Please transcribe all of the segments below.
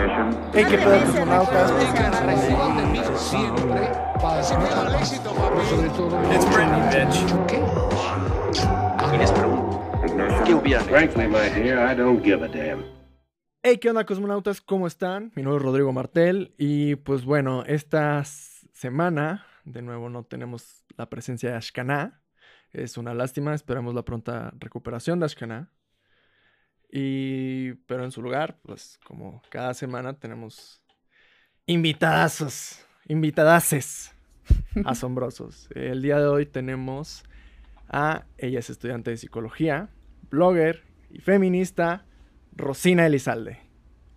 Hey, qué pedo. It's Britney, bitch. ¿Qué hubiera hecho? Frankly, my dear, I don't give a damn. Hey, ¿qué onda, cosmonautas? ¿Cómo están? Mi nombre es Rodrigo Martel y pues bueno, esta semana de nuevo no tenemos la presencia de Ashkana. Es una lástima, esperamos la pronta recuperación de Ashkana. Y pero en su lugar, pues como cada semana tenemos invitadazos, invitadaces asombrosos. El día de hoy tenemos a ella es estudiante de psicología, blogger y feminista, Rosina Elizalde.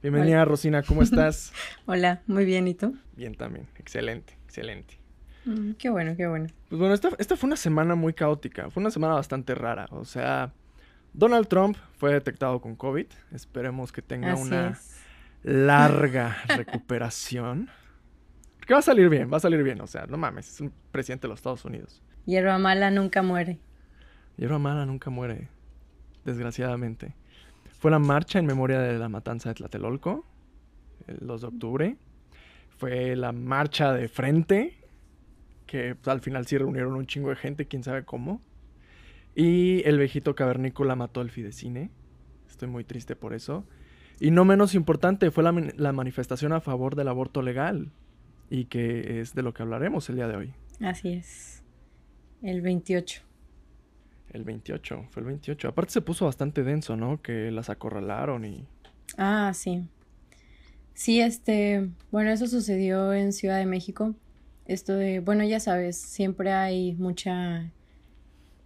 Bienvenida, Rosina, ¿cómo estás? Hola, muy bien, ¿y tú? Bien también, excelente, excelente. Mm, qué bueno, qué bueno. Pues bueno, esta, esta fue una semana muy caótica, fue una semana bastante rara. O sea, Donald Trump fue detectado con COVID. Esperemos que tenga Así una es. larga recuperación. Que va a salir bien, va a salir bien. O sea, no mames, es un presidente de los Estados Unidos. Hierba mala nunca muere. Hierba mala nunca muere, desgraciadamente. Fue la marcha en memoria de la matanza de Tlatelolco, el 2 de octubre. Fue la marcha de frente, que pues, al final sí reunieron un chingo de gente, quién sabe cómo. Y el viejito cavernícola mató al Fidecine. Estoy muy triste por eso. Y no menos importante, fue la, la manifestación a favor del aborto legal. Y que es de lo que hablaremos el día de hoy. Así es. El 28. El 28, fue el 28. Aparte se puso bastante denso, ¿no? Que las acorralaron y... Ah, sí. Sí, este, bueno, eso sucedió en Ciudad de México. Esto de, bueno, ya sabes, siempre hay mucha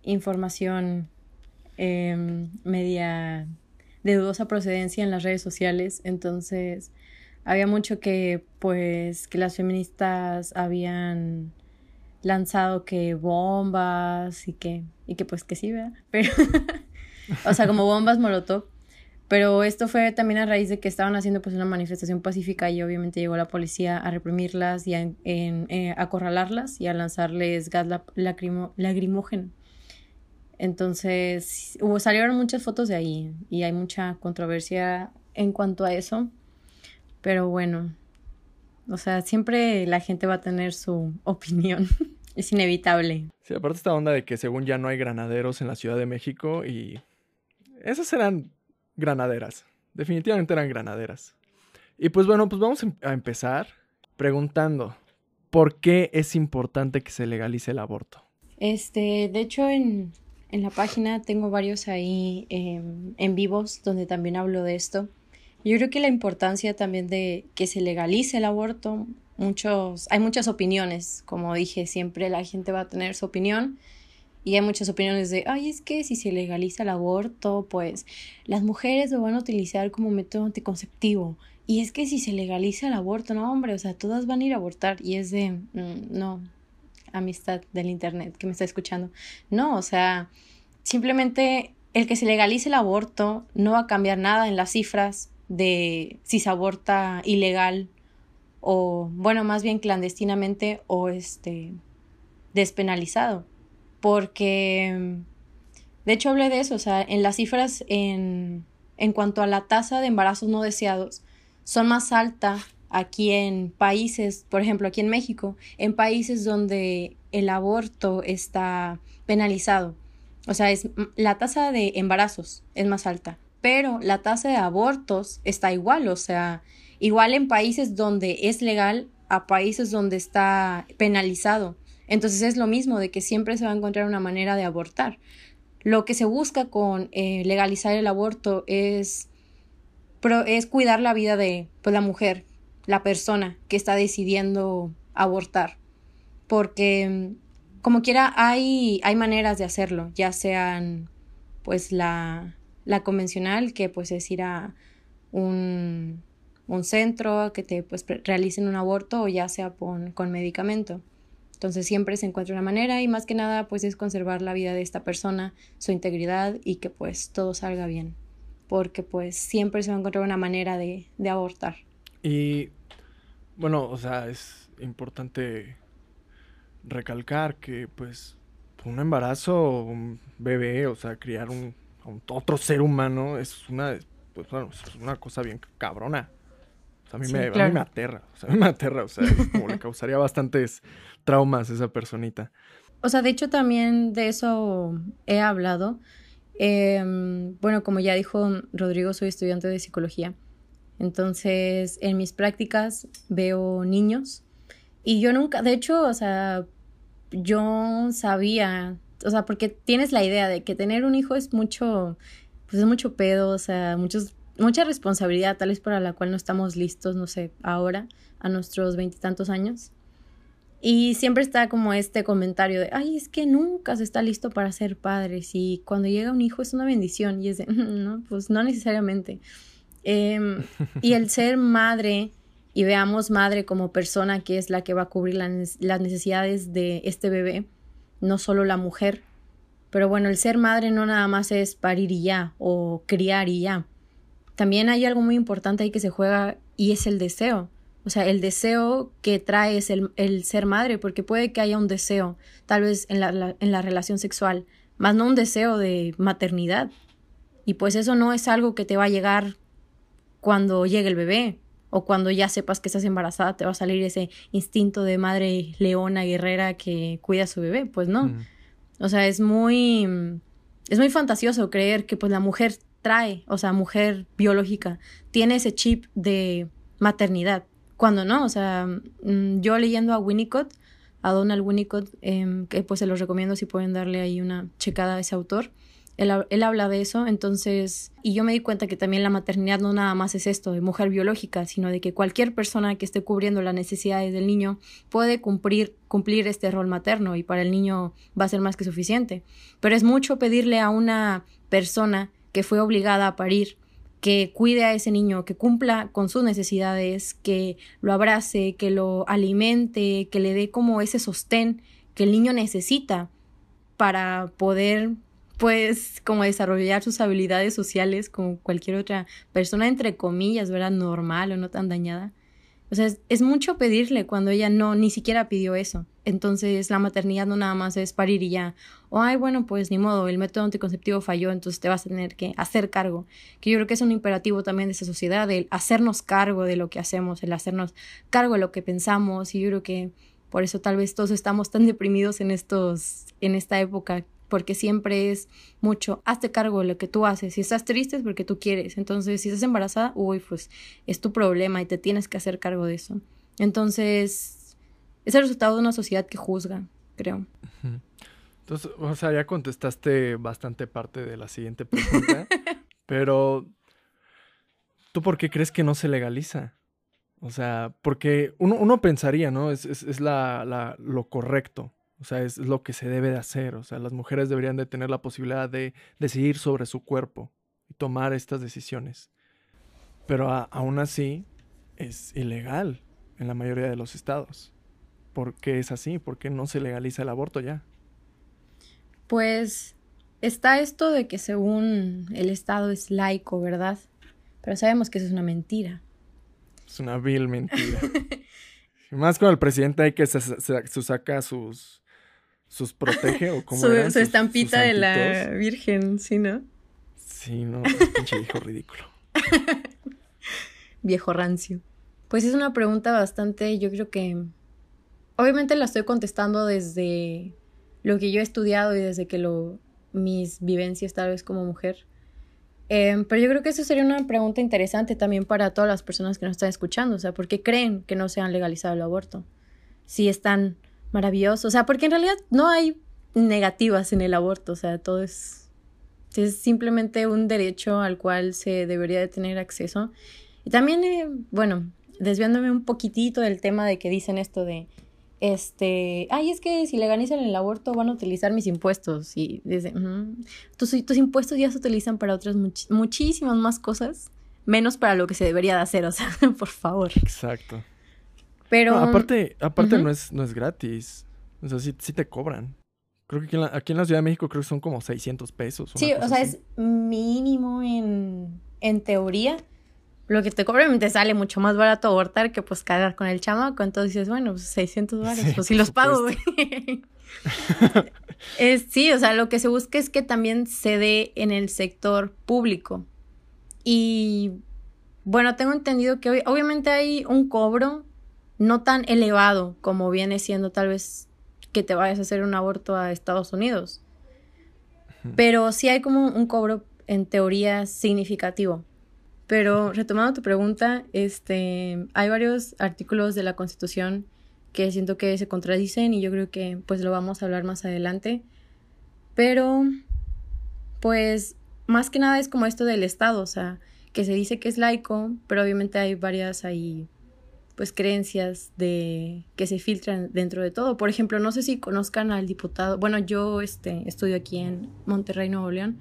información em, media de dudosa procedencia en las redes sociales, entonces había mucho que, pues, que las feministas habían lanzado que bombas y que, y que pues que sí, ¿verdad? Pero, o sea, como bombas molotov. Pero esto fue también a raíz de que estaban haciendo pues una manifestación pacífica y obviamente llegó la policía a reprimirlas y a eh, acorralarlas y a lanzarles gas la- lacrimo- lagrimógeno. Entonces, hubo, salieron muchas fotos de ahí y hay mucha controversia en cuanto a eso. Pero bueno, o sea, siempre la gente va a tener su opinión. Es inevitable. Sí, aparte esta onda de que según ya no hay granaderos en la Ciudad de México y... Esas eran granaderas. Definitivamente eran granaderas. Y pues bueno, pues vamos em- a empezar preguntando, ¿por qué es importante que se legalice el aborto? Este, de hecho, en, en la página tengo varios ahí em, en vivos donde también hablo de esto. Yo creo que la importancia también de que se legalice el aborto, muchos, hay muchas opiniones, como dije, siempre la gente va a tener su opinión y hay muchas opiniones de, ay, es que si se legaliza el aborto, pues las mujeres lo van a utilizar como método anticonceptivo. Y es que si se legaliza el aborto, no, hombre, o sea, todas van a ir a abortar y es de, mm, no, amistad del internet que me está escuchando. No, o sea, simplemente el que se legalice el aborto no va a cambiar nada en las cifras de si se aborta ilegal o, bueno, más bien clandestinamente o este despenalizado. Porque, de hecho, hablé de eso, o sea, en las cifras en, en cuanto a la tasa de embarazos no deseados, son más altas aquí en países, por ejemplo, aquí en México, en países donde el aborto está penalizado. O sea, es, la tasa de embarazos es más alta, pero la tasa de abortos está igual, o sea, igual en países donde es legal a países donde está penalizado. Entonces es lo mismo de que siempre se va a encontrar una manera de abortar. Lo que se busca con eh, legalizar el aborto es, es cuidar la vida de pues, la mujer, la persona que está decidiendo abortar. Porque mm, como quiera hay, hay maneras de hacerlo, ya sean pues la, la convencional, que pues es ir a un, un centro que te pues realicen un aborto o ya sea pon- con medicamento. Entonces siempre se encuentra una manera y más que nada pues es conservar la vida de esta persona, su integridad y que pues todo salga bien. Porque pues siempre se va a encontrar una manera de, de abortar. Y bueno, o sea, es importante recalcar que pues un embarazo, un bebé, o sea, criar un, otro ser humano es una, pues bueno, es una cosa bien cabrona. a, mí me, a mí me aterra, o sea, me aterra, o sea, como le causaría bastantes traumas a esa personita. O sea, de hecho también de eso he hablado. Em, bueno, como ya dijo Rodrigo, soy estudiante de psicología. Entonces, en mis prácticas veo niños y yo nunca, de hecho, o sea, yo sabía, o sea, porque tienes la idea de que tener un hijo es mucho, pues es mucho pedo, o sea, muchos, mucha responsabilidad, tal vez para la cual no estamos listos, no sé, ahora, a nuestros veintitantos años. Y siempre está como este comentario de, ay, es que nunca se está listo para ser padres y cuando llega un hijo es una bendición y es de, no, pues no necesariamente. Em, y el ser madre y veamos madre como persona que es la que va a cubrir las necesidades de este bebé, no solo la mujer. Pero bueno, el ser madre no nada más es parir y ya o criar y ya. También hay algo muy importante ahí que se juega y es el deseo. O sea, el deseo que trae es el, ser madre, porque puede que haya un deseo, tal vez en la, en la relación sexual, más no un deseo de maternidad. Y pues eso no es algo que te va a llegar cuando llegue el bebé o cuando ya sepas que estás embarazada, te va a salir ese instinto de madre leona, guerrera que cuida a su bebé. Pues no. O sea, es muy, es muy fantasioso creer que pues la mujer trae, o sea, mujer biológica, tiene ese chip de maternidad cuando no, o sea, mm, yo leyendo a Winnicott, a Donald Winnicott, em, que pues se los recomiendo si pueden darle ahí una checada a ese autor. Él, habla de eso, entonces, y yo me di cuenta que también la maternidad no nada más es esto de mujer biológica, sino de que cualquier persona que esté cubriendo las necesidades del niño puede cumplir, cumplir este rol materno y para el niño va a ser más que suficiente. Pero es mucho pedirle a una persona que fue obligada a parir que cuide a ese niño, que cumpla con sus necesidades, que lo abrace, que lo alimente, que le dé como ese sostén que el niño necesita para poder pues como desarrollar sus habilidades sociales como cualquier otra persona entre comillas, ¿verdad? Normal o no tan dañada. O sea, es, mucho pedirle cuando ella no, ni siquiera pidió eso. Entonces, la maternidad no nada más es parir y ya. O, ay, bueno, pues ni modo, el método anticonceptivo falló, entonces te vas a tener que hacer cargo. Que yo creo que es un imperativo también de esa sociedad, el hacernos cargo de lo que hacemos, el hacernos cargo de lo que pensamos. Y yo creo que por eso tal vez todos estamos tan deprimidos en estos, en esta época porque siempre es mucho, hazte cargo de lo que tú haces. Si estás triste es porque tú quieres. Entonces, si estás embarazada, uy, pues es tu problema y te tienes que hacer cargo de eso. Entonces, es el resultado de una sociedad que juzga, creo. Entonces, o sea, ya contestaste bastante parte de la siguiente pregunta, pero ¿tú por qué crees que no se legaliza? O sea, porque uno, uno pensaría, ¿no? Es, es, es la, la, lo correcto. O sea, es lo que se debe de hacer. O sea, las mujeres deberían de tener la posibilidad de decidir sobre su cuerpo y tomar estas decisiones. Pero aún así es ilegal en la mayoría de los estados. ¿Por qué es así? ¿Por qué no se legaliza el aborto ya? Pues está esto de que según el estado es laico, ¿verdad? Pero sabemos que eso es una mentira. Es una vil mentira. Más con el presidente hay que se saca sus sus protege o cómo su, su estampita de la Virgen, ¿sí, no? Sí, no, es pinche viejo ridículo. viejo rancio. Pues es una pregunta bastante, yo creo que obviamente la estoy contestando desde lo que yo he estudiado y desde que lo mis vivencias tal vez como mujer. Em, pero yo creo que eso sería una pregunta interesante también para todas las personas que nos están escuchando. O sea, ¿por qué creen que no se han legalizado el aborto? Si están maravilloso. O sea, porque en realidad no hay negativas en el aborto. O sea, todo es, es simplemente un derecho al cual se debería de tener acceso. Y también, eh, bueno, desviándome un poquitito del tema de que dicen esto de, este, ay, es que si legalizan el aborto van a utilizar mis impuestos. Y dice, tus, tus, impuestos ya se utilizan para otras muchísimas más cosas, menos para lo que se debería de hacer, o sea, por favor. Exacto. Pero. aparte, aparte no, es, no es gratis. O sea, sí, te cobran. Creo que aquí en, la, Ciudad de México creo que son como 600 pesos. Sí, o sea, es mínimo en, en teoría. Lo que te cobran te sale mucho más barato abortar que pues cargar con el chamaco. Entonces dices, bueno, pues 600 dólares, pues sí los pago, güey. sí, o sea, lo que se busca es que también se dé en el sector público. Y bueno, tengo entendido que obviamente hay un cobro no tan elevado como viene siendo tal vez que te vayas a hacer un aborto a Estados Unidos. Pero sí hay como un cobro en teoría significativo. Pero retomando tu pregunta, este, hay varios artículos de la Constitución que siento que se contradicen y yo creo que pues lo vamos a hablar más adelante. Pero pues más que nada es como esto del Estado, o sea, que se dice que es laico, pero obviamente hay varias ahí pues creencias de que se filtran dentro de todo. Por ejemplo, no sé si conozcan al diputado, bueno, yo este estudio aquí en Monterrey, Nuevo León.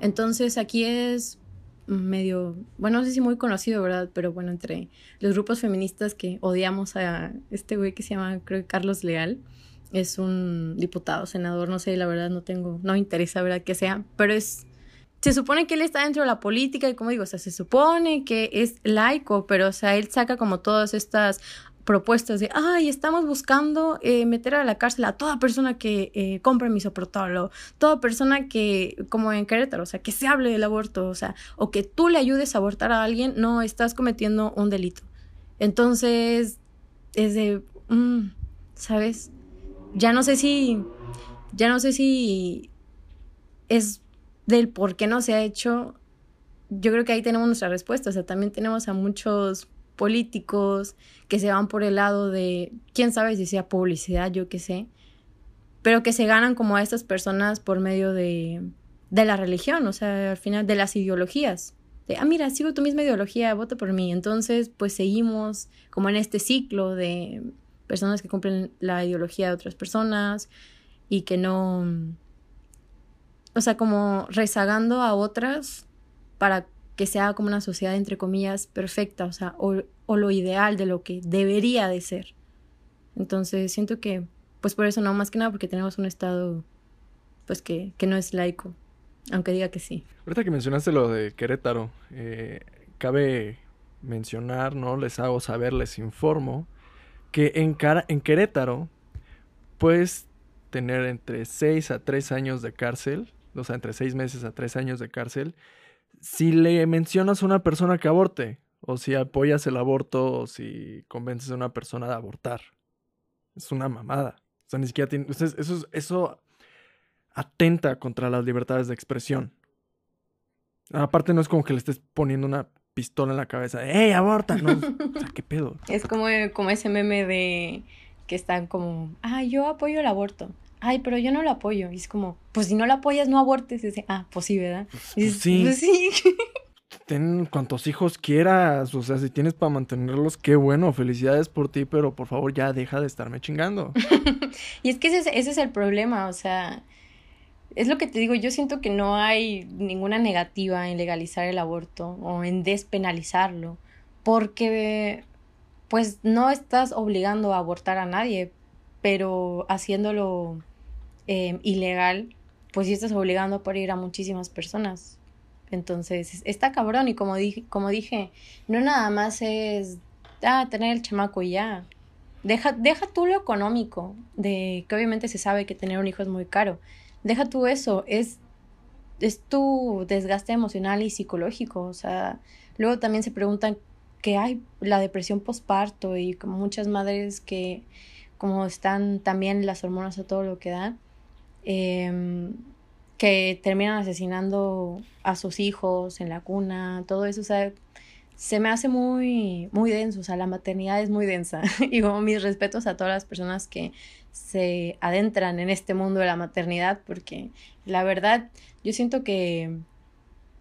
Entonces, aquí es medio, bueno, no sé si muy conocido, ¿verdad? Pero bueno, entre los grupos feministas que odiamos a este güey que se llama, creo que Carlos Leal, es un diputado, senador, no sé, la verdad no tengo, no interesa, ¿verdad? Que sea, pero es se supone que él está dentro de la política y como digo, o sea, se supone que es laico, pero o sea, él saca como todas estas propuestas de, ay, estamos buscando eh, meter a la cárcel a toda persona que eh, compre misoprostol, toda persona que, como en Querétaro, o sea, que se hable del aborto, o sea, o que tú le ayudes a abortar a alguien, no, estás cometiendo un delito. Entonces, es de, mm, ¿sabes? Ya no sé si, ya no sé si es del por qué no se ha hecho, yo creo que ahí tenemos nuestra respuesta. O sea, también tenemos a muchos políticos que se van por el lado de, quién sabe si sea publicidad, yo qué sé, pero que se ganan como a estas personas por medio de, de la religión, o sea, al final de las ideologías. De, ah, mira, sigo tu misma ideología, vota por mí. Entonces, pues seguimos como en este ciclo de personas que cumplen la ideología de otras personas y que no, o sea, como rezagando a otras para que sea como una sociedad, entre comillas, perfecta, o sea, o, lo ideal de lo que debería de ser. Entonces, siento que, pues por eso no, más que nada porque tenemos un Estado, pues que, que no es laico, aunque diga que sí. Ahorita que mencionaste lo de Querétaro, eh, cabe mencionar, ¿no? Les hago saber, les informo, que en, cara, en Querétaro puedes tener entre 6 a 3 años de cárcel o sea, entre seis meses a tres años de cárcel, si le mencionas a una persona que aborte, o si apoyas el aborto, o si convences a una persona de abortar. Es una mamada. O sea, ni siquiera tiene. eso, eso atenta contra las libertades de expresión. Aparte, no es como que le estés poniendo una pistola en la cabeza. ¡Ey, aborta! No, o sea, ¿qué pedo? Es como, como ese meme de que están como, ah, yo apoyo el aborto ay, pero yo no lo apoyo. Y es como, pues si no lo apoyas, no abortes. Y dice, ah, pues sí, ¿verdad? Pues, sí. Pues sí. Ten cuantos hijos quieras, o sea, si tienes para mantenerlos, qué bueno, felicidades por ti, pero por favor ya deja de estarme chingando. y es que ese, ese es el problema, o sea, es lo que te digo, yo siento que no hay ninguna negativa en legalizar el aborto o en despenalizarlo, porque pues no estás obligando a abortar a nadie, pero haciéndolo eh, ilegal, pues sí estás obligando a ir a muchísimas personas. Entonces, está cabrón y como dije, como dije, no nada más es ah, tener el chamaco y ya. Deja, deja tú lo económico, de que obviamente se sabe que tener un hijo es muy caro. Deja tú eso, es, es tu desgaste emocional y psicológico. O sea, luego también se preguntan qué hay la depresión postparto y como muchas madres que como están también las hormonas a todo lo que dan, em, que terminan asesinando a sus hijos en la cuna, todo eso, o sea, se me hace muy, muy denso, o sea, la maternidad es muy densa. y como mis respetos a todas las personas que se adentran en este mundo de la maternidad, porque la verdad, yo siento que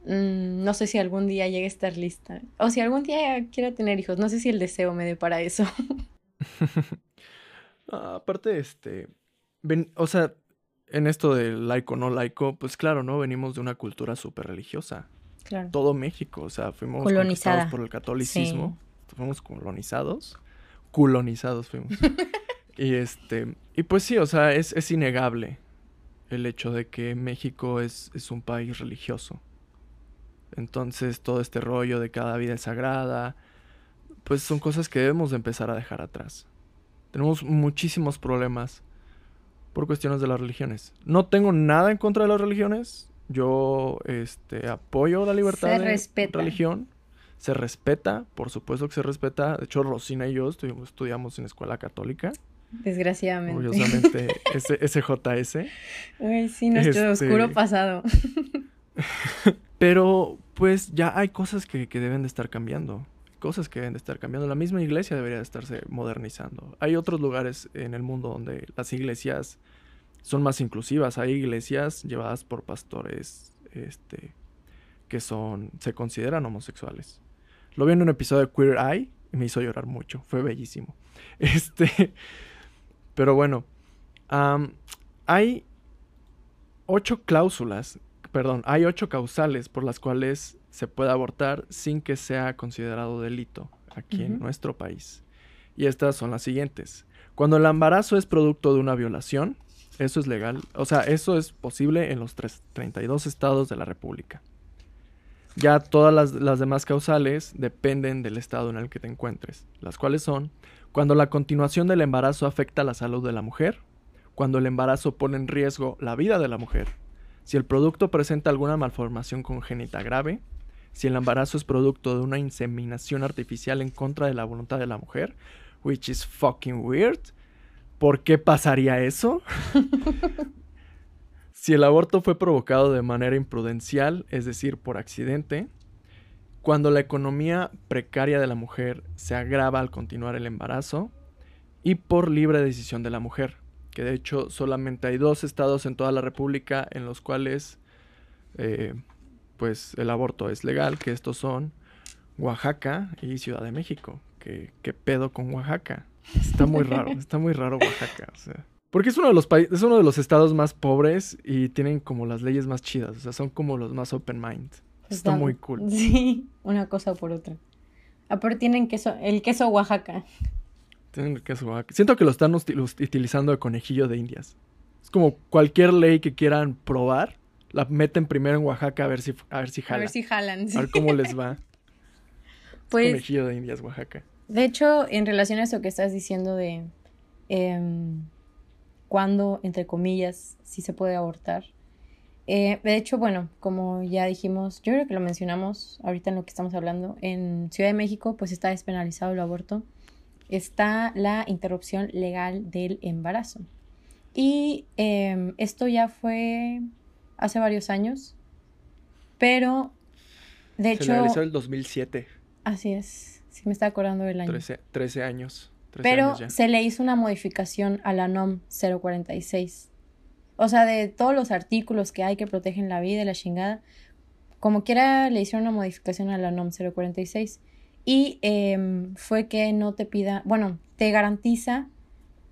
mm, no sé si algún día llegue a estar lista, o si algún día quiera tener hijos, no sé si el deseo me dé para eso. Ah, aparte, este, o sea, en esto de laico no laico, pues claro, ¿no? Venimos de una cultura súper religiosa. Claro. Todo México, o sea, fuimos colonizados por el catolicismo, fuimos colonizados, colonizados fuimos. y este, y pues sí, o sea, es, es innegable el hecho de que México es, es un país religioso. Entonces, todo este rollo de cada vida es sagrada, pues son cosas que debemos de empezar a dejar atrás. Tenemos muchísimos problemas por cuestiones de las religiones. No tengo nada en contra de las religiones. Yo este, apoyo la libertad de religión. Se respeta, por supuesto que se respeta. De hecho, Rosina y yo estudiamos en escuela católica. Desgraciadamente. Curiosamente, SJS. Uy, sí, nuestro este oscuro pasado. Pero, pues, ya hay cosas que, que deben de estar cambiando cosas que deben de estar cambiando. La misma iglesia debería de estarse modernizando. Hay otros lugares en el mundo donde las iglesias son más inclusivas. Hay iglesias llevadas por pastores este, que son, se consideran homosexuales. Lo vi en un episodio de Queer Eye y me hizo llorar mucho. Fue bellísimo. Este, pero bueno, hay ocho cláusulas, perdón, hay ocho causales por las cuales se puede abortar sin que sea considerado delito aquí en nuestro país. Y estas son las siguientes. Cuando el embarazo es producto de una violación, eso es legal, o sea, eso es posible en los 32 estados de la República. Ya todas las, las, demás causales dependen del estado en el que te encuentres, las cuales son cuando la continuación del embarazo afecta la salud de la mujer, cuando el embarazo pone en riesgo la vida de la mujer, si el producto presenta alguna malformación congénita grave, si el embarazo es producto de una inseminación artificial en contra de la voluntad de la mujer, which is fucking weird. ¿Por qué pasaría eso? si el aborto fue provocado de manera imprudencial, es decir, por accidente, cuando la economía precaria de la mujer se agrava al continuar el embarazo y por libre decisión de la mujer, que de hecho solamente hay dos estados en toda la República en los cuales eh, pues el aborto es legal, que estos son Oaxaca y Ciudad de México. ¿Qué, qué pedo con Oaxaca? Está muy raro, está muy raro Oaxaca, o sea. Porque es uno de los países, es uno de los estados más pobres y tienen como las leyes más chidas, o sea, son como los más open mind. Está, muy cool. Sí, una cosa por otra. Aparte tienen queso, el queso Oaxaca. Tienen el queso Oaxaca. Siento que lo están utilizando de conejillo de indias. Es como cualquier ley que quieran probar, la meten primero en Oaxaca a ver si, a ver si jalan. A ver si jalan. A ver cómo les va. pues. Conejillo de Indias, Oaxaca. De hecho, en relación a eso que estás diciendo de eh, cuándo, entre comillas, sí se puede abortar. Eh, de hecho, bueno, como ya dijimos, yo creo que lo mencionamos ahorita en lo que estamos hablando, en Ciudad de México pues está despenalizado el aborto, está la interrupción legal del embarazo. Y em, esto ya fue hace varios años, pero de hecho... Se realizó el 2007. Así es, sí me está acordando del año. 13, años. pero se le hizo una modificación a la NOM 046. O sea, de todos los artículos que hay que protegen la vida y la chingada, como quiera le hicieron una modificación a la NOM 046. Y em, fue que no te pida, bueno, te garantiza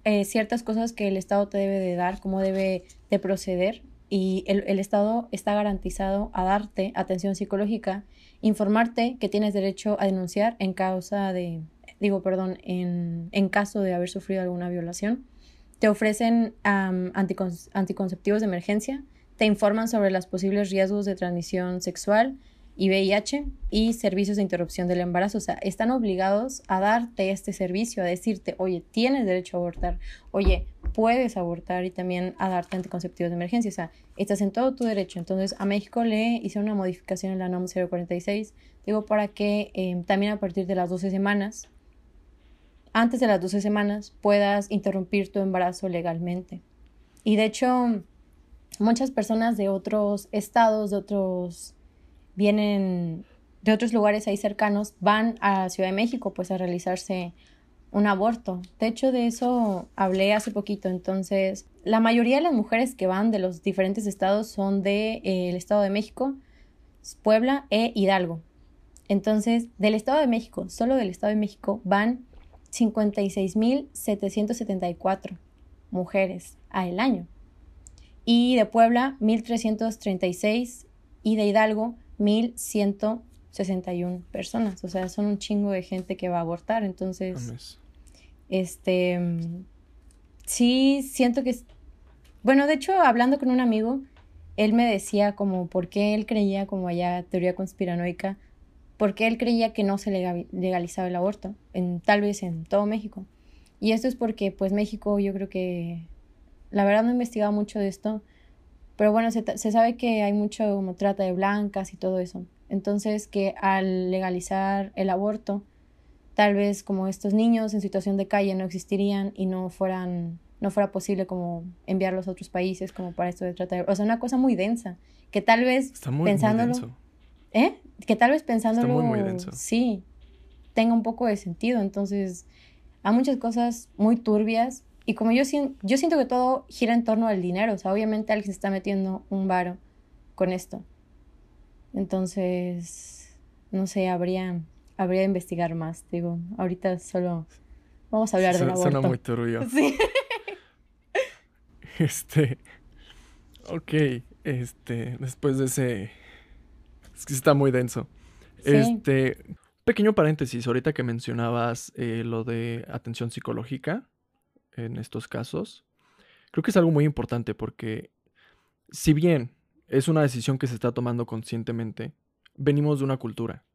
eh, ciertas cosas que el Estado te debe de dar, cómo debe de proceder y el, Estado está garantizado a darte atención psicológica, informarte que tienes derecho a denunciar en causa de, digo, perdón, en, en caso de haber sufrido alguna violación. Te ofrecen anticonceptivos de emergencia, te informan sobre los posibles riesgos de transmisión sexual, y VIH y servicios de interrupción del embarazo. O sea, están obligados a darte este servicio, a decirte, oye, tienes derecho a abortar, oye, puedes abortar y también a darte anticonceptivos de emergencia. O sea, estás en todo tu derecho. Entonces, a México le hice una modificación en la NOM 046, digo, para que em, también a partir de las 12 semanas, antes de las 12 semanas, puedas interrumpir tu embarazo legalmente. Y de hecho, muchas personas de otros estados, de otros vienen de otros lugares ahí cercanos, van a Ciudad de México pues a realizarse un aborto. De hecho, de eso hablé hace poquito. Entonces, la mayoría de las mujeres que van de los diferentes estados son del de, eh, Estado de México, Puebla e Hidalgo. Entonces, del Estado de México, solo del Estado de México, van 56.774 mujeres al año. Y de Puebla, 1.336. Y de Hidalgo, 1161 personas. O sea, son un chingo de gente que va a abortar. Entonces, este, sí, siento que... Bueno, de hecho, hablando con un amigo, él me decía como por qué él creía, como allá teoría conspiranoica, por qué él creía que no se legalizaba el aborto, en, tal vez en todo México. Y esto es porque, pues, México, yo creo que, la verdad no he investigado mucho de esto, pero bueno, se, sabe que hay mucho como trata de blancas y todo eso. Entonces que al legalizar el aborto, tal vez como estos niños en situación de calle no existirían y no fueran no fuera posible como enviarlos a otros países como para esto de tratar, o sea, una cosa muy densa, que tal vez Está muy, muy pensándolo, denso. ¿eh? Que tal vez pensándolo, muy, muy denso. sí, tenga un poco de sentido, entonces hay muchas cosas muy turbias y como yo, yo siento que todo gira en torno al dinero, o sea, obviamente alguien se está metiendo un varo con esto. Entonces, no sé, habría, habría de investigar más, digo, ahorita solo vamos a hablar del Su- aborto. Suena muy turbio. Sí. Este. Ok. Este. Después de ese. Es que está muy denso. Sí. Este. Pequeño paréntesis. Ahorita que mencionabas eh, lo de atención psicológica en estos casos. Creo que es algo muy importante porque. Si bien es una decisión que se está tomando conscientemente, venimos de una cultura.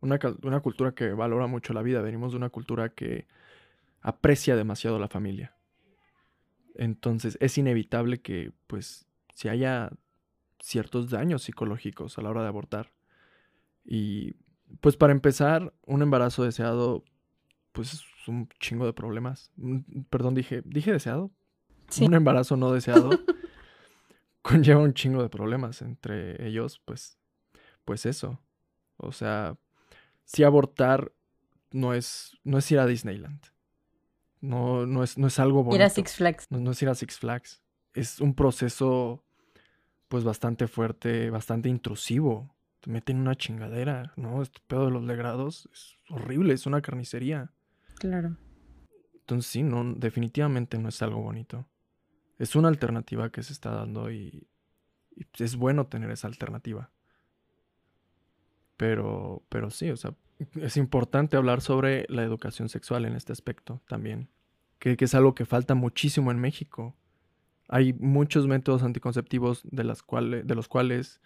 Una, una cultura que valora mucho la vida. Venimos de una cultura que aprecia demasiado la familia. Entonces es inevitable que, pues, si haya ciertos daños psicológicos a la hora de abortar. Y, pues, para empezar, un embarazo deseado, pues, es un chingo de problemas. Mm, Perdón, dije, dije deseado. Sí. Un embarazo no deseado conlleva un chingo de problemas. Entre ellos, pues, pues eso. O sea, si abortar no es, no es ir a Disneyland. No, no es, no es algo bonito. Ir a Six Flags. No, no es ir a Six Flags. Es un proceso, pues, bastante fuerte, bastante intrusivo. Te meten en una chingadera, ¿no? Este pedo de los legrados es horrible, es una carnicería. Claro. Entonces, sí, no, definitivamente no es algo bonito. Es una alternativa que se está dando y, es bueno tener esa alternativa. Pero, pero sí, o sea, es importante hablar sobre la educación sexual en este aspecto también, que, que es algo que falta muchísimo en México. Hay muchos métodos anticonceptivos de, las cuales, de los cuales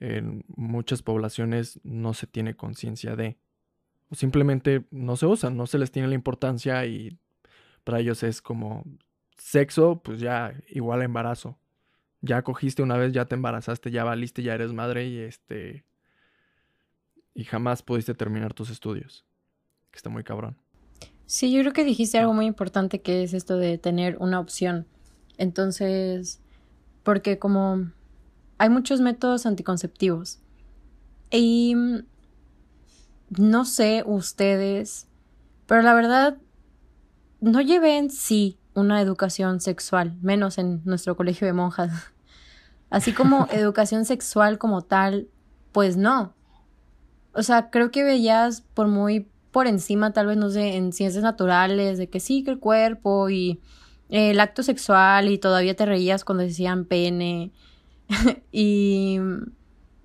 en muchas poblaciones no se tiene conciencia de. O simplemente no se usan, no se les tiene la importancia y para ellos es como sexo, pues ya igual a embarazo. Ya cogiste una vez, ya te embarazaste, ya valiste, ya eres madre y este y jamás pudiste terminar tus estudios. Que está muy cabrón. Sí, yo creo que dijiste algo muy importante que es esto de tener una opción. Entonces, porque como hay muchos métodos anticonceptivos y mm, no sé ustedes, pero la verdad no llevé en sí una educación sexual, menos en nuestro colegio de monjas. Así como educación sexual como tal, pues no. O sea, creo que veías por muy por encima, tal vez, no sé, en ciencias naturales, de que sí, que el cuerpo y eh, el acto sexual y todavía te reías cuando decían pene. y...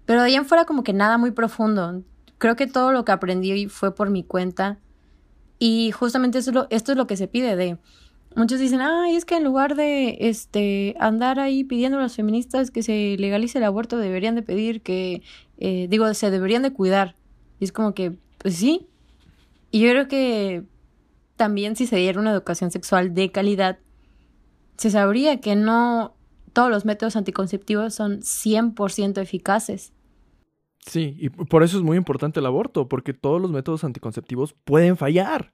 Pero de ahí en fuera como que nada muy profundo. Creo que todo lo que aprendí fue por mi cuenta. Y justamente esto es lo que se pide de... Muchos dicen, ay, es que en lugar de este andar ahí pidiendo a las feministas que se legalice el aborto, deberían de pedir que, eh, digo, se deberían de cuidar. Y es como que, pues sí. Y yo creo que también si se diera una educación sexual de calidad, se sabría que no todos los métodos anticonceptivos son 100% eficaces. Sí, y por eso es muy importante el aborto, porque todos los métodos anticonceptivos pueden fallar.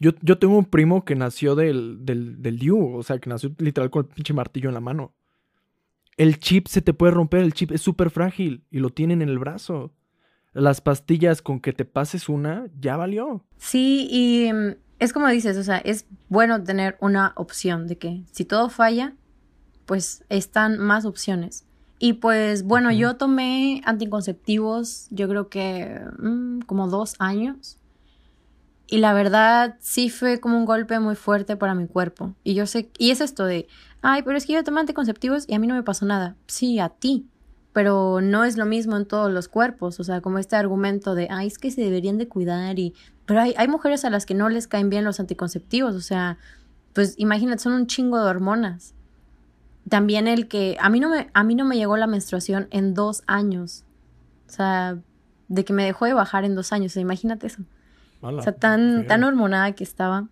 Yo, yo tengo un primo que nació del, del, del DIU, o sea, que nació literal con el pinche martillo en la mano. El chip se te puede romper, el chip es súper frágil y lo tienen en el brazo. Las pastillas con que te pases una, ya valió. Sí, y mm, es como dices, o sea, es bueno tener una opción de que si todo falla, pues están más opciones. Y pues bueno, yo tomé anticonceptivos, yo creo que mm, como dos años. Y la verdad sí fue como un golpe muy fuerte para mi cuerpo. Y yo sé, y es esto de, ay, pero es que yo tomé anticonceptivos y a mí no me pasó nada. Sí, a ti. Pero no es lo mismo en todos los cuerpos. O sea, como este argumento de, ay, es que se deberían de cuidar y... Pero hay, hay mujeres a las que no les caen bien los anticonceptivos. O sea, pues imagínate, son un chingo de hormonas. También el que a mí no me, a mí no me llegó la menstruación en dos años. O sea, de que me dejó de bajar en dos años. O sea, imagínate eso. O sea, tan, tan hormonada que estaba.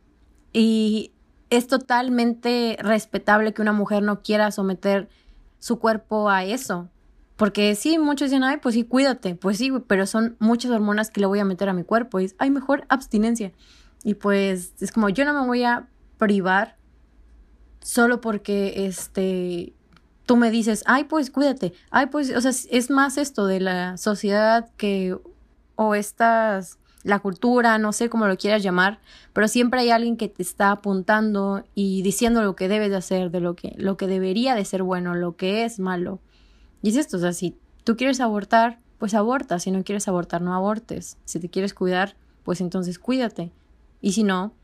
Y es totalmente respetable que una mujer no quiera someter su cuerpo a eso. Porque sí, muchos dicen, ay, pues sí, cuídate. Pues sí, pero son muchas hormonas que le voy a meter a mi cuerpo. Y es, ay, mejor abstinencia. Y pues es como, yo no me voy a privar solo porque, este, tú me dices, ay, pues cuídate. Ay, pues, o sea, es más esto de la sociedad que, o estas la cultura, no sé cómo lo quieras llamar, pero siempre hay alguien que te está apuntando y diciendo lo que debes de hacer, de lo que, lo que debería de ser bueno, lo que es malo. Y es esto, o sea, si tú quieres abortar, pues aborta, si no quieres abortar, no abortes. Si te quieres cuidar, pues entonces cuídate. Y si no,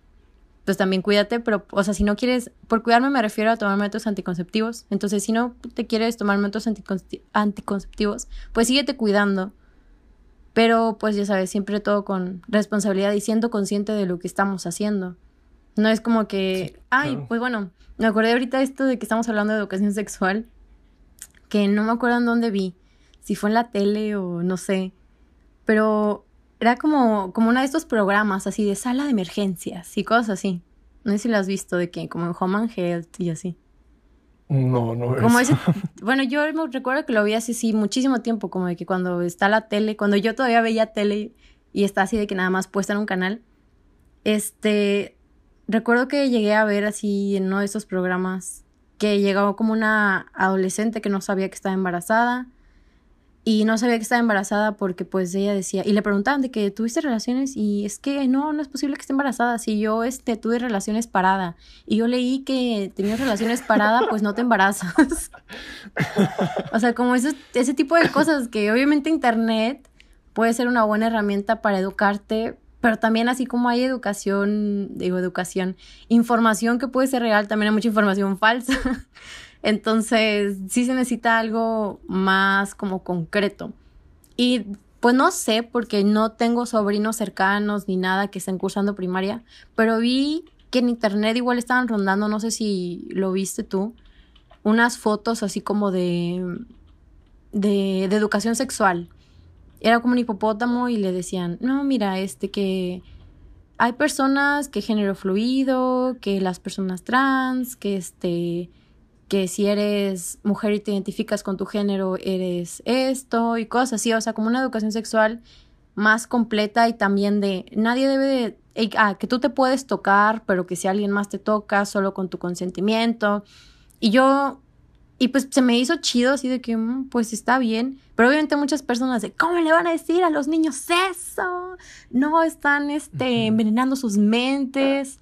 pues también cuídate, pero, o sea, si no quieres, por cuidarme me refiero a tomar métodos anticonceptivos. Entonces, si no te quieres tomar métodos anticonceptivos, pues síguete cuidando pero pues ya sabes, siempre todo con responsabilidad y siendo consciente de lo que estamos haciendo. No es como que, ay, pues bueno, me acordé ahorita esto de que estamos hablando de educación sexual, que no me acuerdo en dónde vi, si fue en la tele o no sé, pero era como, como uno de estos programas así de sala de emergencias y cosas así. No sé si lo has visto, de que como en Home and Health y así. No, no es. Como ese, bueno, yo recuerdo que lo vi así, sí, muchísimo tiempo, como de que cuando está la tele, cuando yo todavía veía tele y está así de que nada más puesta en un canal, este, recuerdo que llegué a ver así en uno de esos programas que llegó como una adolescente que no sabía que estaba embarazada y no sabía que estaba embarazada porque pues ella decía, y le preguntaban de que tuviste relaciones y es que no, no es posible que esté embarazada, si yo este, tuve relaciones parada y yo leí que tenías relaciones parada, pues no te embarazas. o sea, como ese, ese tipo de cosas que obviamente internet puede ser una buena herramienta para educarte, pero también así como hay educación, digo educación, información que puede ser real, también hay mucha información falsa. Entonces, sí se necesita algo más como concreto. Y pues no sé, porque no tengo sobrinos cercanos ni nada que estén cursando primaria, pero vi que en internet igual estaban rondando, no sé si lo viste tú, unas fotos así como de, de, de educación sexual. Era como un hipopótamo y le decían, no, mira, este que hay personas que género fluido, que las personas trans, que este que si eres mujer y te identificas con tu género, eres esto y cosas así, o sea, como una educación sexual más completa y también de nadie debe de, ah, que tú te puedes tocar, pero que si alguien más te toca, solo con tu consentimiento. Y yo, y pues se me hizo chido así de que, mm, pues está bien, pero obviamente muchas personas de, ¿cómo le van a decir a los niños eso? No, están este, envenenando sus mentes.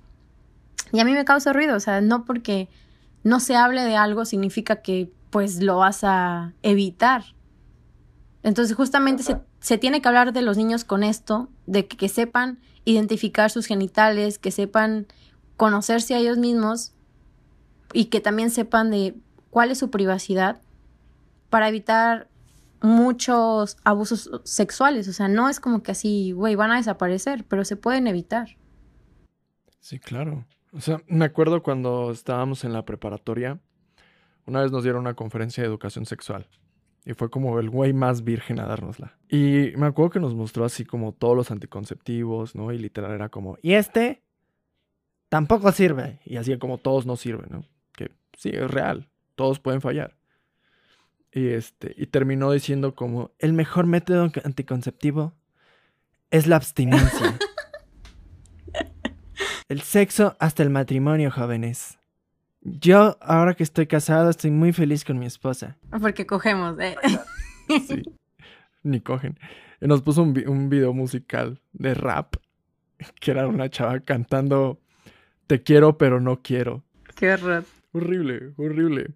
Y a mí me causa ruido, o sea, no porque no se hable de algo significa que pues lo vas a evitar. Entonces justamente se, tiene que hablar de los niños con esto, de que, sepan identificar sus genitales, que sepan conocerse a ellos mismos y que también sepan de cuál es su privacidad para evitar muchos abusos sexuales. O sea, no es como que así, güey, van a desaparecer, pero se pueden evitar. Sí, claro. O sea, me acuerdo cuando estábamos en la preparatoria, una vez nos dieron una conferencia de educación sexual. Y fue como el güey más virgen a dárnosla. Y me acuerdo que nos mostró así como todos los anticonceptivos, ¿no? Y literal era como, ¿y este? Tampoco sirve. Y así como todos no sirven, ¿no? Que sí, es real. Todos pueden fallar. Y este, y terminó diciendo como, el mejor método anticonceptivo es la abstinencia. El sexo hasta el matrimonio, jóvenes. Yo, ahora que estoy casado, estoy muy feliz con mi esposa. Porque cogemos, ¿eh? Sí. Ni cogen. Nos puso un, video musical de rap, que era una chava cantando Te quiero, pero no quiero. Qué horror. Horrible, horrible.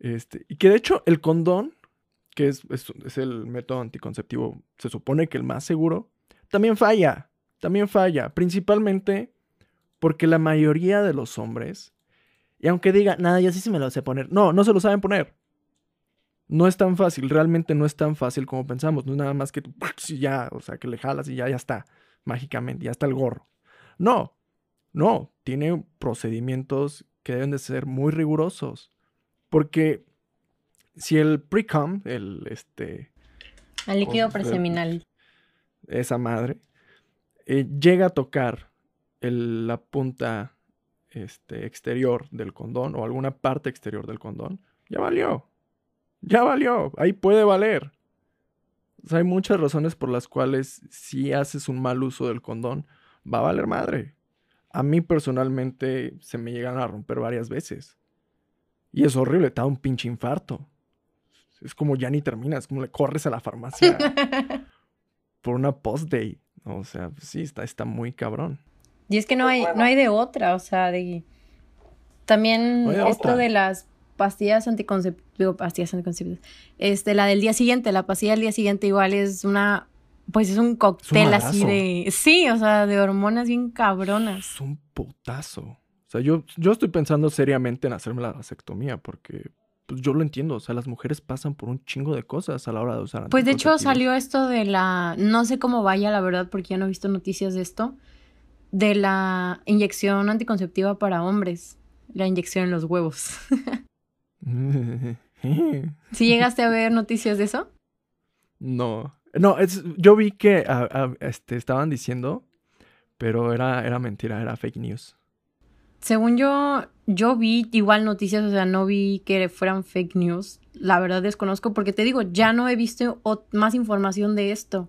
Este, y que de hecho el condón, que es, es el método anticonceptivo, se supone que el más seguro, también falla. También falla. Principalmente porque la mayoría de los hombres, y aunque diga, nada, ya sí se me lo sé poner, no, no se lo saben poner. No es tan fácil, realmente no es tan fácil como pensamos. No es nada más que tú, ya, o sea, que le jalas y ya, ya está, mágicamente, ya está el gorro. No, no, tiene procedimientos que deben de ser muy rigurosos. Porque si el pre-com, el este. El líquido preseminal. Esa madre. Eh, llega a tocar la punta este, exterior del condón o alguna parte exterior del condón, ya valió. Ya valió, ahí puede valer. O sea, hay muchas razones por las cuales si haces un mal uso del condón, va a valer madre. A mí personalmente se me llegan a romper varias veces. Y es horrible, te da un pinche infarto. Es como ya ni terminas, como le corres a la farmacia por una post-day. O sea, pues sí, está, está muy cabrón. Y es que no hay, no hay de otra, o sea, de... También No esto otra. de las pastillas anticonceptivas, digo, pastillas anticonceptivas, este, la del día siguiente, la pastilla del día siguiente igual es una, pues es un cóctel así de, sí, o sea, de hormonas bien cabronas. Es un putazo. O sea, yo, yo estoy pensando seriamente en hacerme la vasectomía porque pues, yo lo entiendo. O sea, las mujeres pasan por un chingo de cosas a la hora de usar Pues de hecho salió esto de la, no sé cómo vaya la verdad porque ya no he visto noticias de esto, de la inyección anticonceptiva para hombres, la inyección en los huevos. ¿Sí llegaste a ver noticias de eso? no. No, es, yo vi que este, estaban diciendo, pero era, era mentira, era fake news. Según yo, yo vi igual noticias, o sea, no vi que fueran fake news. La verdad desconozco porque te digo, ya no he visto más información de esto,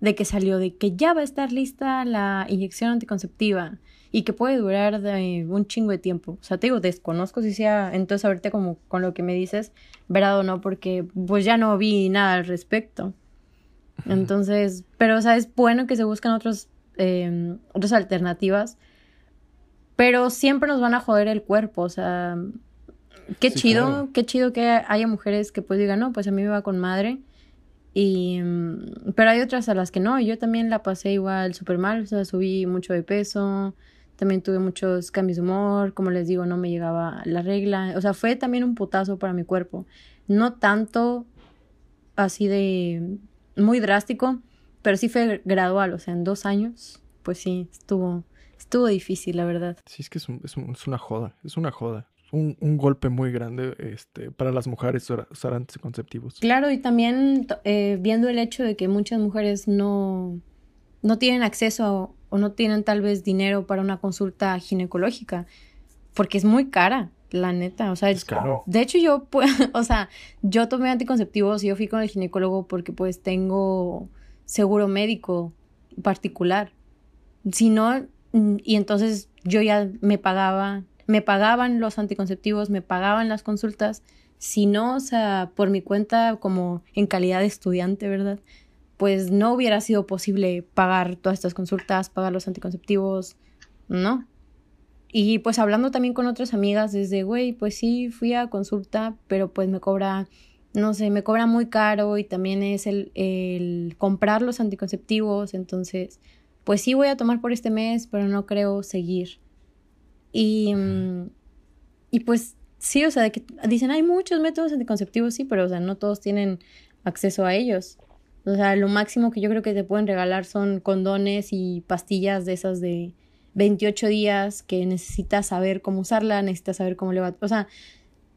de que salió, de que ya va a estar lista la inyección anticonceptiva y que puede durar de un chingo de tiempo. O sea, te digo, desconozco si sea, entonces ahorita como con lo que me dices, verdad o no, porque pues ya no vi nada al respecto. Entonces, pero o sea, es bueno que se buscan otros, eh, otras alternativas pero siempre nos van a joder el cuerpo, o sea, qué Sí, chido, claro. qué chido que haya mujeres que pues digan, no, pues a mí me va con madre. Y, mm, pero hay otras a las que no, yo también la pasé igual súper mal, o sea, subí mucho de peso, también tuve muchos cambios de humor, como les digo, no me llegaba la regla, o sea, fue también un putazo para mi cuerpo. No tanto así de muy drástico, pero sí fue gradual, o sea, en dos años, pues sí, estuvo, estuvo difícil, la verdad. Sí, es que es, es un- es una joda, es una joda. Un, un golpe muy grande este, para las mujeres usar, anticonceptivos. Claro, y también eh, viendo el hecho de que muchas mujeres no, no tienen acceso o no tienen tal vez dinero para una consulta ginecológica, porque es muy cara, la neta. O sea, Es caro. de hecho yo, pues, o sea, yo tomé anticonceptivos y yo fui con el ginecólogo porque pues tengo seguro médico particular. Si no, mm, y entonces yo ya me pagaba, me pagaban los anticonceptivos, me pagaban las consultas. Si no, o sea, por mi cuenta como en calidad de estudiante, ¿verdad? Pues no hubiera sido posible pagar todas estas consultas, pagar los anticonceptivos, ¿no? Y pues hablando también con otras amigas, desde, güey, pues sí, fui a consulta, pero pues me cobra, no sé, me cobra muy caro y también es el, el comprar los anticonceptivos, entonces, pues sí voy a tomar por este mes, pero no creo seguir. Y, mm, y pues sí, o sea, de que dicen, hay muchos métodos anticonceptivos, sí, pero o sea, no todos tienen acceso a ellos. O sea, lo máximo que yo creo que te pueden regalar son condones y pastillas de esas de 28 días que necesitas saber cómo usarla, necesitas saber cómo le va. O sea,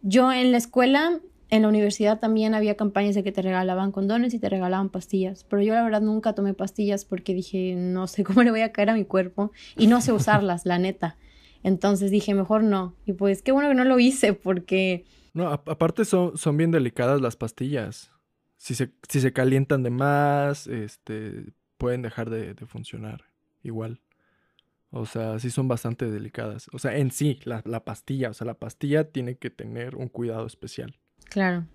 yo en la escuela, en la universidad también había campañas de que te regalaban condones y te regalaban pastillas, pero yo la verdad nunca tomé pastillas porque dije, no sé cómo le voy a caer a mi cuerpo y no sé usarlas, la neta. Entonces dije, mejor no. Y pues qué bueno que no lo hice porque No, aparte son, son bien delicadas las pastillas. Si se, si se calientan de más, este, pueden dejar de, de funcionar igual. O sea, sí son bastante delicadas. O sea, en sí, la, la pastilla, o sea, la pastilla tiene que tener un cuidado especial. Claro.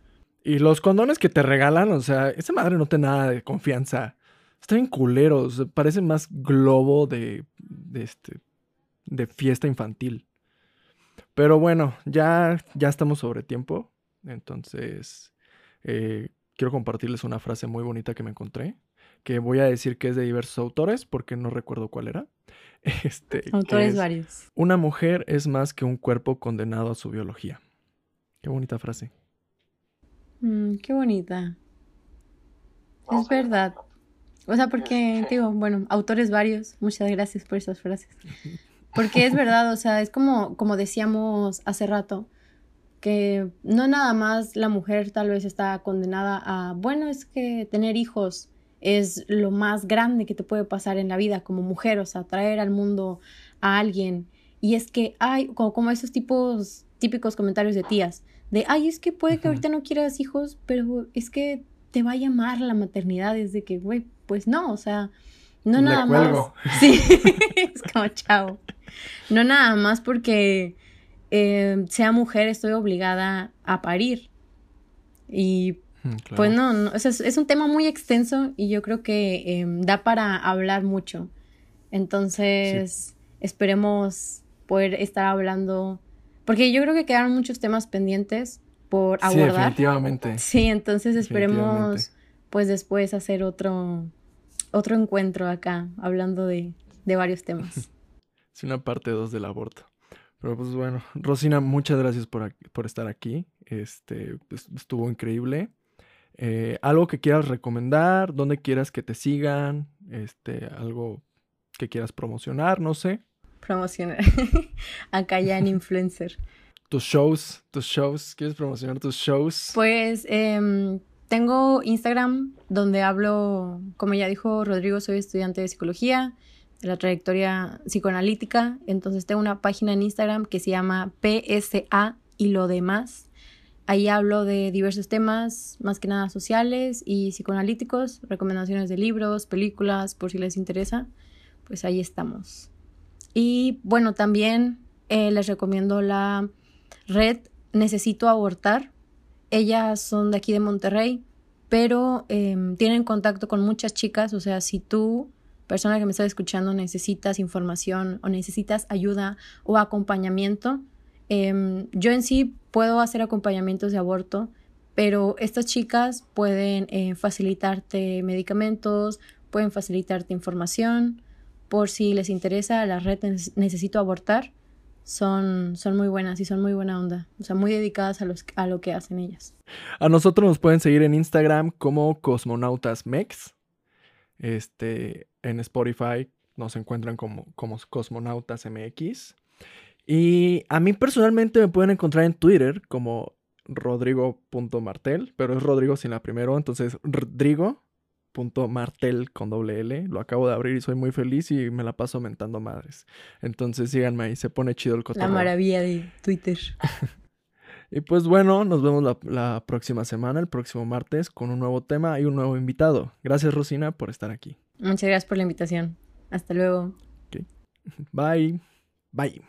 Y los condones que te regalan, o sea, esa madre no te da nada de confianza. Están bien culeros, parecen más globo de, de este, de fiesta infantil. Pero bueno, ya, ya estamos sobre tiempo. Entonces, eh, quiero compartirles una frase muy bonita que me encontré. Que voy a decir que es de diversos autores, porque no recuerdo cuál era. Este, Autores es, varios. Una mujer es más que un cuerpo condenado a su biología. Qué bonita frase. Mm, qué bonita. Es verdad. O sea, porque, digo, bueno, autores varios, muchas gracias por esas frases. Porque es verdad, o sea, es como, como decíamos hace rato, que no nada más la mujer tal vez está condenada a, bueno, es que tener hijos es lo más grande que te puede pasar en la vida como mujer, o sea, traer al mundo a alguien. Y es que hay como, como esos tipos, típicos comentarios de tías, de, ay, es que puede que ahorita no quieras hijos, pero es que te va a llamar la maternidad, es de que, güey, pues no, o sea, no nada más. Sí, es como chao. No nada más porque eh, sea mujer estoy obligada a parir. Y mm, pues no, es, un tema muy extenso y yo creo que em, da para hablar mucho. Entonces, esperemos poder estar hablando, porque yo creo que quedaron muchos temas pendientes por abordar. Sí, definitivamente. Sí, entonces esperemos pues después hacer otro, otro encuentro acá, hablando de, de varios temas. Es una parte 2 del aborto. Pero pues bueno, Rosina, muchas gracias por, por estar aquí. Este, estuvo increíble. Eh, algo que quieras recomendar, donde quieras que te sigan, este, algo que quieras promocionar, no sé. Promocionar. Acá ya en influencer. tus shows, tus shows, ¿quieres promocionar tus shows? Pues em, tengo Instagram donde hablo, como ya dijo Rodrigo, soy estudiante de psicología, la trayectoria psicoanalítica, entonces tengo una página en Instagram que se llama PSA y lo demás. Ahí hablo de diversos temas, más que nada sociales y psicoanalíticos, recomendaciones de libros, películas, por si les interesa, pues ahí estamos. Y bueno, también eh, les recomiendo la red Necesito Abortar, ellas son de aquí de Monterrey, pero em, tienen contacto con muchas chicas, o sea, si tú, persona que me está escuchando, necesitas información o necesitas ayuda o acompañamiento, em, yo en sí puedo hacer acompañamientos de aborto, pero estas chicas pueden eh, facilitarte medicamentos, pueden facilitarte información, por si les interesa la red Necesito Abortar son, son muy buenas y son muy buena onda. O sea, muy dedicadas a, los, a lo que hacen ellas. A nosotros nos pueden seguir en Instagram como Cosmonautas Este, en Spotify nos encuentran como, como Cosmonautas MX. Y a mí personalmente me pueden encontrar en Twitter como rodrigo.martel, pero es Rodrigo sin la primero, entonces Rodrigo martel con doble L. Lo acabo de abrir y soy muy feliz y me la paso aumentando madres. Entonces síganme ahí, se pone chido el cotorreo. La maravilla de Twitter. y pues bueno, nos vemos la, próxima semana, el próximo martes, con un nuevo tema y un nuevo invitado. Gracias Rosina por estar aquí. Muchas gracias por la invitación. Hasta luego. Bye. Bye.